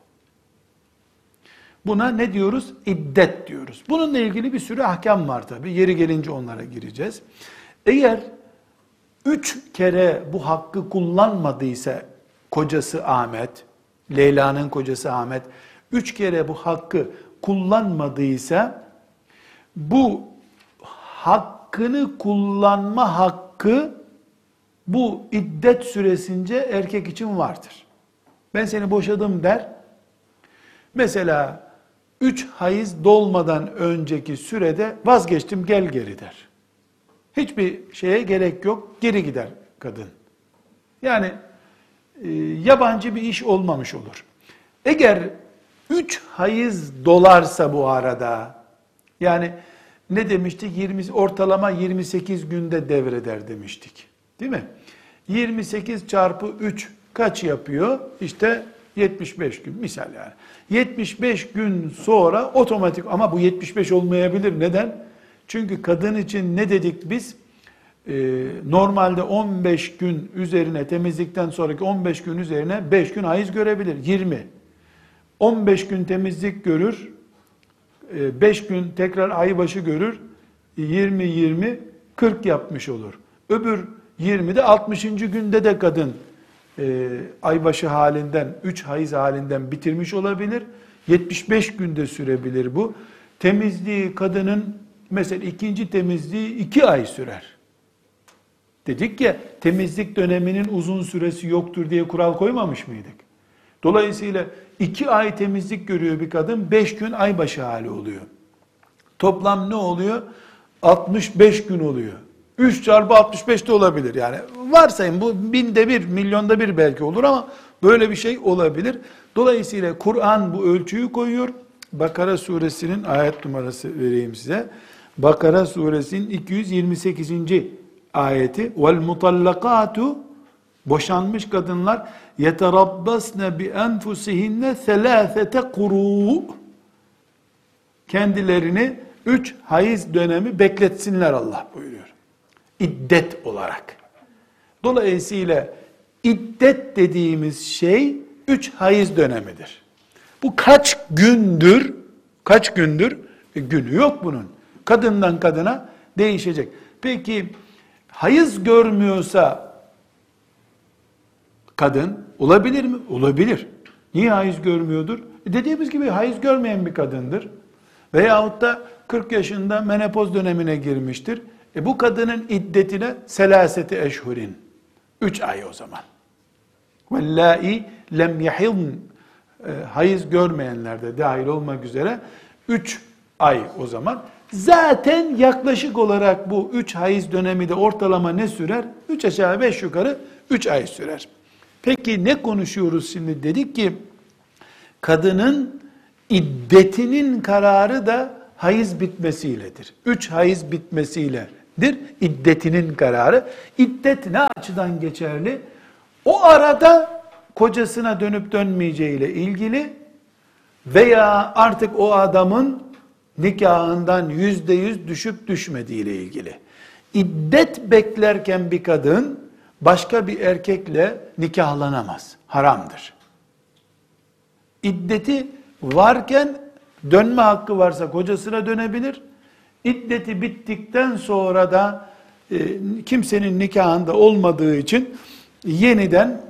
Buna ne diyoruz? İddet diyoruz. Bununla ilgili bir sürü ahkam var tabi. Yeri gelince onlara gireceğiz. Eğer üç kere bu hakkı kullanmadıysa kocası Ahmet, Leyla'nın kocası Ahmet, üç kere bu hakkı kullanmadıysa bu hakkını kullanma hakkı bu iddet süresince erkek için vardır. Ben seni boşadım der. Mesela üç hayız dolmadan önceki sürede vazgeçtim gel geri der. Hiçbir şeye gerek yok geri gider kadın. Yani e, yabancı bir iş olmamış olur. Eğer üç hayız dolarsa bu arada yani ne demiştik? 20 ortalama 28 günde devreder demiştik. Değil mi? 28 çarpı 3 kaç yapıyor? İşte 75 gün misal yani. 75 gün sonra otomatik ama bu 75 olmayabilir. Neden? Çünkü kadın için ne dedik biz? Ee, normalde 15 gün üzerine temizlikten sonraki 15 gün üzerine 5 gün hayız görebilir. 20. 15 gün temizlik görür. 5 gün tekrar aybaşı görür. 20 20 40 yapmış olur. Öbür 20'de 60. günde de kadın e, aybaşı halinden 3 hayız halinden bitirmiş olabilir. 75 günde sürebilir bu. Temizliği kadının mesela ikinci temizliği 2 ay sürer. Dedik ya temizlik döneminin uzun süresi yoktur diye kural koymamış mıydık? Dolayısıyla iki ay temizlik görüyor bir kadın, beş gün aybaşı hali oluyor. Toplam ne oluyor? 65 gün oluyor. 3 çarpı 65 de olabilir. Yani varsayın bu binde bir, milyonda bir belki olur ama böyle bir şey olabilir. Dolayısıyla Kur'an bu ölçüyü koyuyor. Bakara suresinin ayet numarası vereyim size. Bakara suresinin 228. ayeti. Vel mutallakatu boşanmış kadınlar yeterabbasne bi enfusihinne selâfete kuru kendilerini üç hayız dönemi bekletsinler Allah buyuruyor. İddet olarak. Dolayısıyla iddet dediğimiz şey üç hayız dönemidir. Bu kaç gündür? Kaç gündür? E, günü yok bunun. Kadından kadına değişecek. Peki hayız görmüyorsa kadın olabilir mi? Olabilir. Niye hayız görmüyordur? E dediğimiz gibi hayız görmeyen bir kadındır. Veyahut da 40 yaşında menopoz dönemine girmiştir. E bu kadının iddetine selaseti eşhurin. 3 ay o zaman. Vellâi lem yahiln e, hayız görmeyenler de dahil olmak üzere 3 ay o zaman. Zaten yaklaşık olarak bu 3 hayız dönemi de ortalama ne sürer? 3 aşağı 5 yukarı 3 ay sürer. Peki ne konuşuyoruz şimdi? Dedik ki kadının iddetinin kararı da hayız bitmesiyledir. Üç hayız bitmesiyledir iddetinin kararı. İddet ne açıdan geçerli? O arada kocasına dönüp dönmeyeceğiyle ilgili veya artık o adamın nikahından yüzde yüz düşüp düşmediğiyle ilgili. İddet beklerken bir kadın başka bir erkekle nikahlanamaz. Haramdır. İddeti varken dönme hakkı varsa kocasına dönebilir. İddeti bittikten sonra da e, kimsenin nikahında olmadığı için yeniden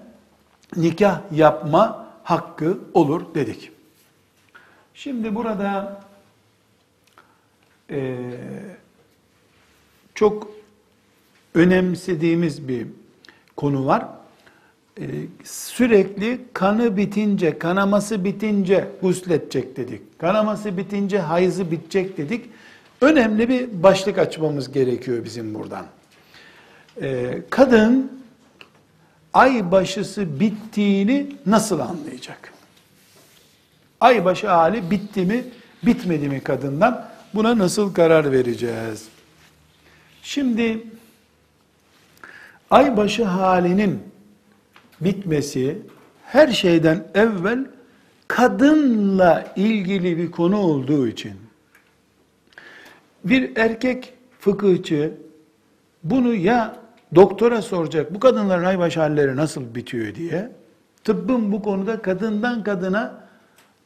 nikah yapma hakkı olur dedik. Şimdi burada e, çok önemsediğimiz bir konu var. Ee, sürekli kanı bitince, kanaması bitince gusledecek dedik. Kanaması bitince hayızı bitecek dedik. Önemli bir başlık açmamız gerekiyor bizim buradan. Ee, kadın ay başısı bittiğini nasıl anlayacak? Ay başı hali bitti mi, bitmedi mi kadından? Buna nasıl karar vereceğiz? Şimdi aybaşı halinin bitmesi her şeyden evvel kadınla ilgili bir konu olduğu için bir erkek fıkıhçı bunu ya doktora soracak bu kadınların aybaşı halleri nasıl bitiyor diye tıbbın bu konuda kadından kadına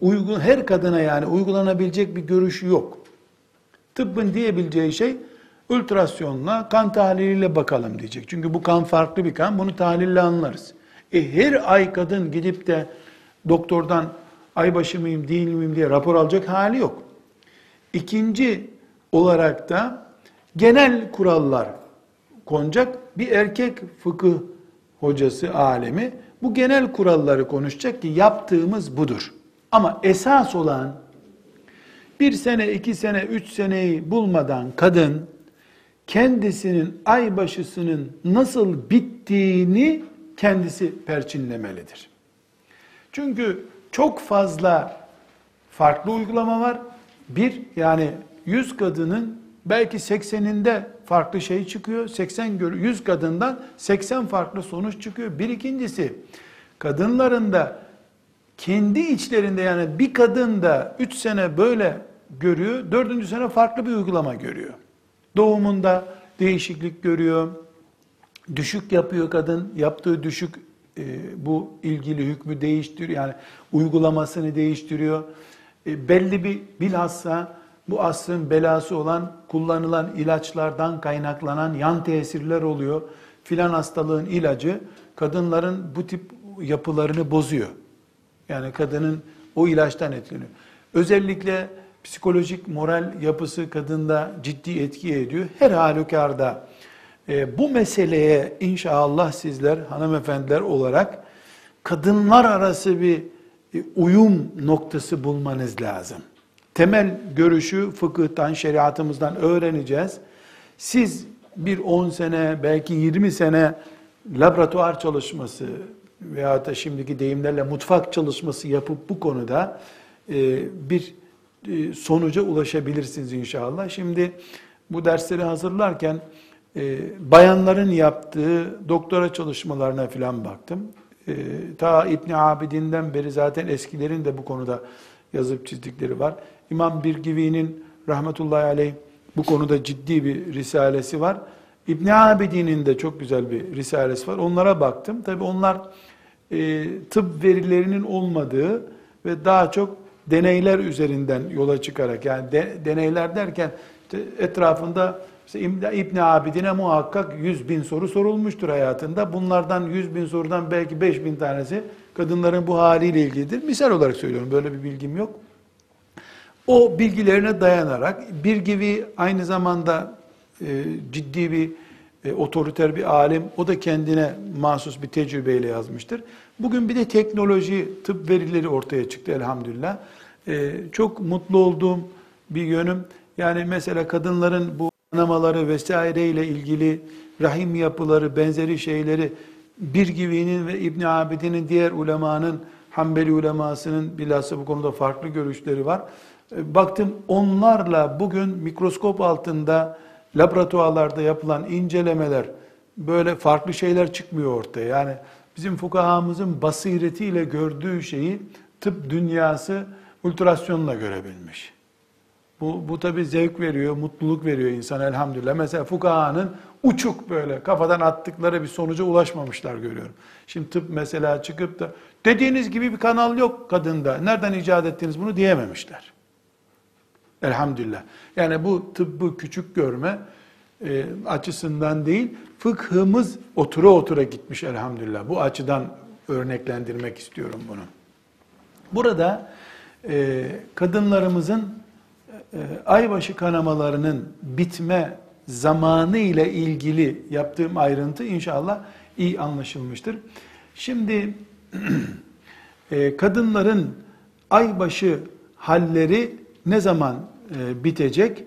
uygun her kadına yani uygulanabilecek bir görüşü yok. Tıbbın diyebileceği şey ultrasyonla, kan tahliliyle bakalım diyecek. Çünkü bu kan farklı bir kan, bunu tahlille anlarız. E her ay kadın gidip de doktordan aybaşı mıyım değil miyim diye rapor alacak hali yok. İkinci olarak da genel kurallar konacak. Bir erkek fıkıh hocası, alemi bu genel kuralları konuşacak ki yaptığımız budur. Ama esas olan bir sene, iki sene, üç seneyi bulmadan kadın kendisinin aybaşısının nasıl bittiğini kendisi perçinlemelidir. Çünkü çok fazla farklı uygulama var. Bir, yani 100 kadının belki 80'inde farklı şey çıkıyor. 80 100 kadından 80 farklı sonuç çıkıyor. Bir ikincisi kadınların da kendi içlerinde yani bir kadın da 3 sene böyle görüyor. 4. sene farklı bir uygulama görüyor. Doğumunda değişiklik görüyor. Düşük yapıyor kadın. Yaptığı düşük e, bu ilgili hükmü değiştiriyor. Yani uygulamasını değiştiriyor. E, belli bir bilhassa bu asrın belası olan kullanılan ilaçlardan kaynaklanan yan tesirler oluyor. Filan hastalığın ilacı kadınların bu tip yapılarını bozuyor. Yani kadının o ilaçtan etkileniyor. Özellikle psikolojik, moral yapısı kadında ciddi etki ediyor. Her halükarda e, bu meseleye inşallah sizler hanımefendiler olarak kadınlar arası bir e, uyum noktası bulmanız lazım. Temel görüşü fıkıhtan, şeriatımızdan öğreneceğiz. Siz bir 10 sene, belki 20 sene laboratuvar çalışması veya da şimdiki deyimlerle mutfak çalışması yapıp bu konuda e, bir sonuca ulaşabilirsiniz inşallah. Şimdi bu dersleri hazırlarken e, bayanların yaptığı doktora çalışmalarına filan baktım. E, ta İbn Abidin'den beri zaten eskilerin de bu konuda yazıp çizdikleri var. İmam Birgivi'nin rahmetullahi aleyh bu konuda ciddi bir risalesi var. İbn Abidin'in de çok güzel bir risalesi var. Onlara baktım. Tabi onlar e, tıp verilerinin olmadığı ve daha çok deneyler üzerinden yola çıkarak yani de, deneyler derken etrafında işte İbn Abidin'e muhakkak 100 bin soru sorulmuştur hayatında. Bunlardan 100 bin sorudan belki 5 bin tanesi kadınların bu haliyle ilgilidir. Misal olarak söylüyorum böyle bir bilgim yok. O bilgilerine dayanarak bir gibi aynı zamanda e, ciddi bir e, otoriter bir alim, o da kendine mahsus bir tecrübeyle yazmıştır. Bugün bir de teknoloji, tıp verileri ortaya çıktı elhamdülillah. E, çok mutlu olduğum bir yönüm, yani mesela kadınların bu anamaları vesaire ile ilgili rahim yapıları, benzeri şeyleri bir gibinin ve İbn Abidin'in diğer ulemanın, Hanbeli ulemasının bilhassa bu konuda farklı görüşleri var. E, baktım onlarla bugün mikroskop altında laboratuvarlarda yapılan incelemeler böyle farklı şeyler çıkmıyor ortaya. Yani bizim fukahamızın basiretiyle gördüğü şeyi tıp dünyası ultrasyonla görebilmiş. Bu, bu tabi zevk veriyor, mutluluk veriyor insan elhamdülillah. Mesela fukahanın uçuk böyle kafadan attıkları bir sonuca ulaşmamışlar görüyorum. Şimdi tıp mesela çıkıp da dediğiniz gibi bir kanal yok kadında. Nereden icat ettiniz bunu diyememişler. Elhamdülillah. Yani bu tıbbı küçük görme e, açısından değil, fıkhımız otura otura gitmiş elhamdülillah. Bu açıdan örneklendirmek istiyorum bunu. Burada e, kadınlarımızın e, aybaşı kanamalarının bitme zamanı ile ilgili yaptığım ayrıntı inşallah iyi anlaşılmıştır. Şimdi e, kadınların aybaşı halleri ne zaman e, bitecek?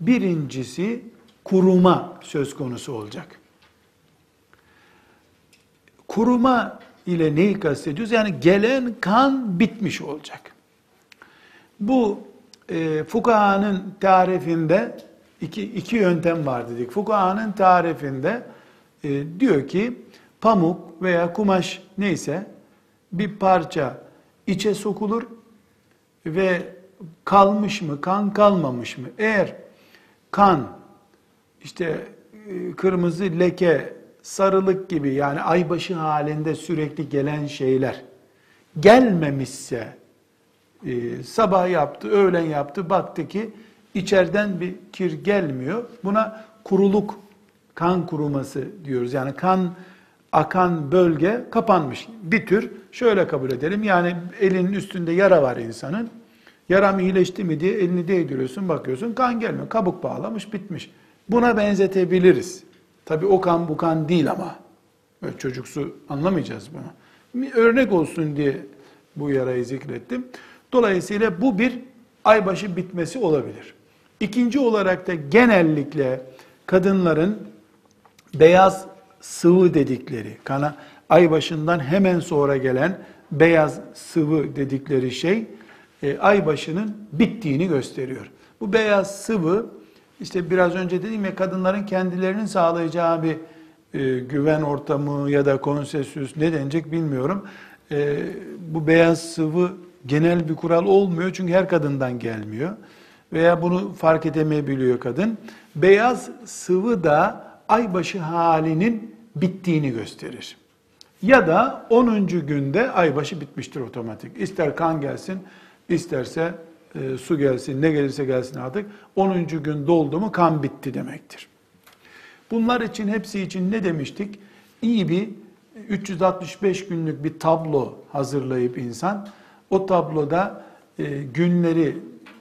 Birincisi kuruma söz konusu olacak. Kuruma ile neyi kastediyoruz? Yani gelen kan bitmiş olacak. Bu e, fukahanın tarifinde iki, iki yöntem var dedik. Fukahanın tarifinde e, diyor ki pamuk veya kumaş neyse bir parça içe sokulur ve kalmış mı, kan kalmamış mı? Eğer kan, işte e, kırmızı leke, sarılık gibi yani aybaşı halinde sürekli gelen şeyler gelmemişse, e, sabah yaptı, öğlen yaptı, baktı ki içeriden bir kir gelmiyor. Buna kuruluk, kan kuruması diyoruz. Yani kan akan bölge kapanmış. Bir tür şöyle kabul edelim. Yani elinin üstünde yara var insanın. Yaram iyileşti mi diye elini değdiriyorsun, bakıyorsun kan gelmiyor. Kabuk bağlamış, bitmiş. Buna benzetebiliriz. Tabi o kan bu kan değil ama. Böyle çocuksu anlamayacağız bunu. Bir örnek olsun diye bu yarayı zikrettim. Dolayısıyla bu bir aybaşı bitmesi olabilir. İkinci olarak da genellikle kadınların beyaz sıvı dedikleri, kana aybaşından hemen sonra gelen beyaz sıvı dedikleri şey e, aybaşının bittiğini gösteriyor. Bu beyaz sıvı işte biraz önce dedim ya kadınların kendilerinin sağlayacağı bir e, güven ortamı ya da konsensüs ne denecek bilmiyorum. E, bu beyaz sıvı genel bir kural olmuyor çünkü her kadından gelmiyor. Veya bunu fark edemeyebiliyor kadın. Beyaz sıvı da aybaşı halinin bittiğini gösterir. Ya da 10. günde aybaşı bitmiştir otomatik. İster kan gelsin, isterse e, su gelsin, ne gelirse gelsin artık 10. gün doldu mu kan bitti demektir. Bunlar için hepsi için ne demiştik? İyi bir 365 günlük bir tablo hazırlayıp insan o tabloda e, günleri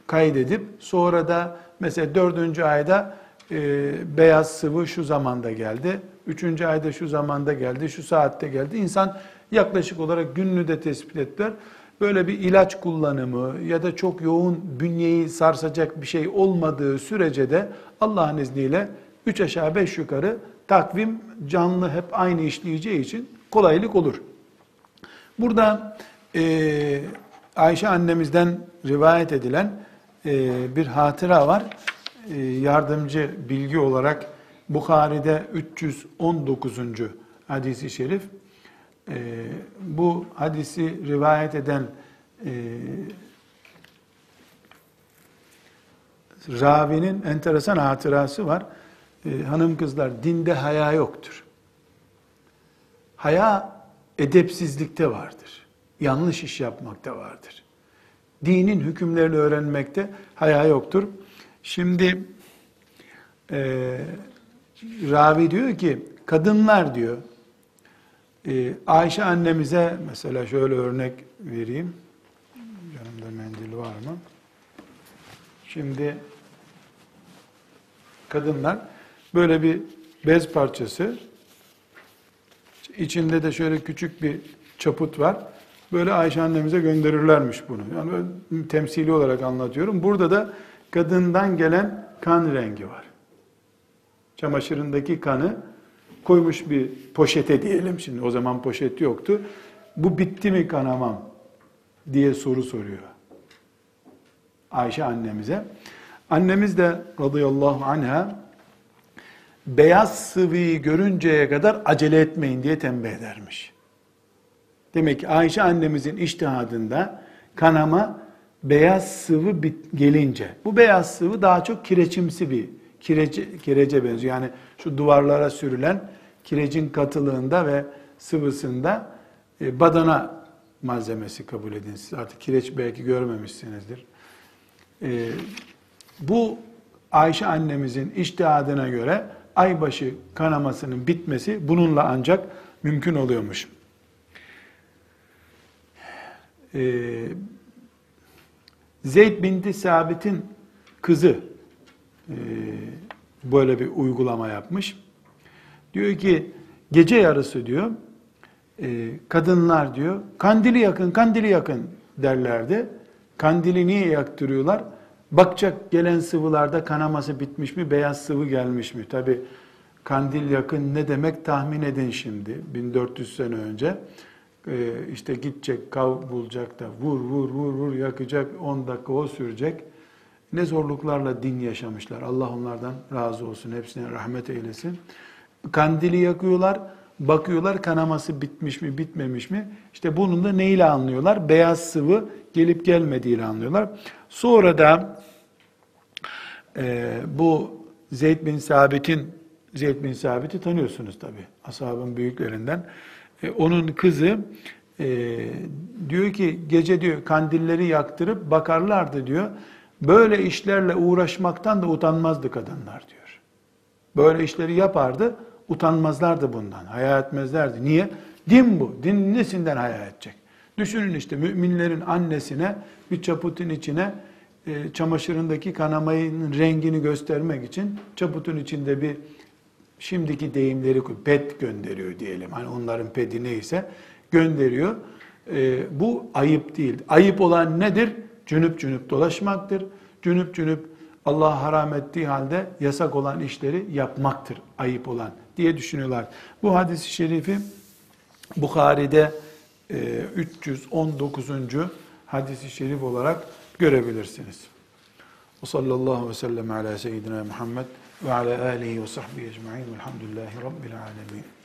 kaydedip sonra da mesela dördüncü ayda e, beyaz sıvı şu zamanda geldi, üçüncü ayda şu zamanda geldi, şu saatte geldi. İnsan yaklaşık olarak gününü de tespit ettiler. Böyle bir ilaç kullanımı ya da çok yoğun bünyeyi sarsacak bir şey olmadığı sürece de Allah'ın izniyle 3 aşağı 5 yukarı takvim canlı hep aynı işleyeceği için kolaylık olur. Burada e, Ayşe annemizden rivayet edilen e, bir hatıra var. E, yardımcı bilgi olarak Bukhari'de 319. hadisi şerif. E, bu hadisi rivayet eden e, ravinin enteresan hatırası var. E, hanım kızlar dinde haya yoktur. Haya edepsizlikte vardır. Yanlış iş yapmakta vardır. Dinin hükümlerini öğrenmekte haya yoktur. Şimdi e, ravi diyor ki kadınlar diyor e, Ayşe annemize mesela şöyle örnek vereyim. Yanımda mendil var mı? Şimdi kadınlar böyle bir bez parçası içinde de şöyle küçük bir çaput var. Böyle Ayşe annemize gönderirlermiş bunu. Yani temsili olarak anlatıyorum. Burada da kadından gelen kan rengi var. Çamaşırındaki kanı koymuş bir poşete diyelim. Şimdi o zaman poşet yoktu. Bu bitti mi kanamam diye soru soruyor. Ayşe annemize. Annemiz de radıyallahu anha beyaz sıvıyı görünceye kadar acele etmeyin diye tembih edermiş. Demek ki Ayşe annemizin iştihadında kanama beyaz sıvı gelince, bu beyaz sıvı daha çok kireçimsi bir kirece, kirece benziyor. Yani şu duvarlara sürülen kirecin katılığında ve sıvısında e, badana malzemesi kabul edin. Siz artık kireç belki görmemişsinizdir. E, bu Ayşe annemizin iştihadına göre aybaşı kanamasının bitmesi bununla ancak mümkün oluyormuş. Ee, Zeyd binti Sabit'in kızı e, böyle bir uygulama yapmış. Diyor ki gece yarısı diyor e, kadınlar diyor kandili yakın kandili yakın derlerdi. Kandili niye yaktırıyorlar? Bakacak gelen sıvılarda kanaması bitmiş mi, beyaz sıvı gelmiş mi? Tabi kandil yakın ne demek tahmin edin şimdi. 1400 sene önce e, işte gidecek, kav bulacak da vur vur vur vur yakacak, 10 dakika o sürecek. Ne zorluklarla din yaşamışlar. Allah onlardan razı olsun, hepsine rahmet eylesin. Kandili yakıyorlar, bakıyorlar kanaması bitmiş mi, bitmemiş mi? İşte bunun da neyle anlıyorlar? Beyaz sıvı gelip gelmediğiyle anlıyorlar. Sonra da e, bu Zeyd bin Sabit'in Zeyd bin Sabit'i tanıyorsunuz tabi. Ashabın büyüklerinden. E, onun kızı e, diyor ki gece diyor kandilleri yaktırıp bakarlardı diyor. Böyle işlerle uğraşmaktan da utanmazdı kadınlar diyor. Böyle işleri yapardı, utanmazlardı bundan, haya etmezlerdi. Niye? Din bu. Din nesinden haya edecek? Düşünün işte müminlerin annesine bir çaputun içine e, çamaşırındaki kanamayın rengini göstermek için çaputun içinde bir şimdiki deyimleri pet gönderiyor diyelim. Hani onların pedi neyse gönderiyor. E, bu ayıp değil. Ayıp olan nedir? Cünüp cünüp dolaşmaktır. Cünüp cünüp Allah haram ettiği halde yasak olan işleri yapmaktır ayıp olan diye düşünüyorlar. Bu hadisi şerifi Bukhari'de 319. E, hadisi şerif olarak görebilirsiniz. O sallallahu ve sellem ala seyyidina Muhammed ve ala alihi ve sahbihi ecma'in velhamdülillahi rabbil alemin.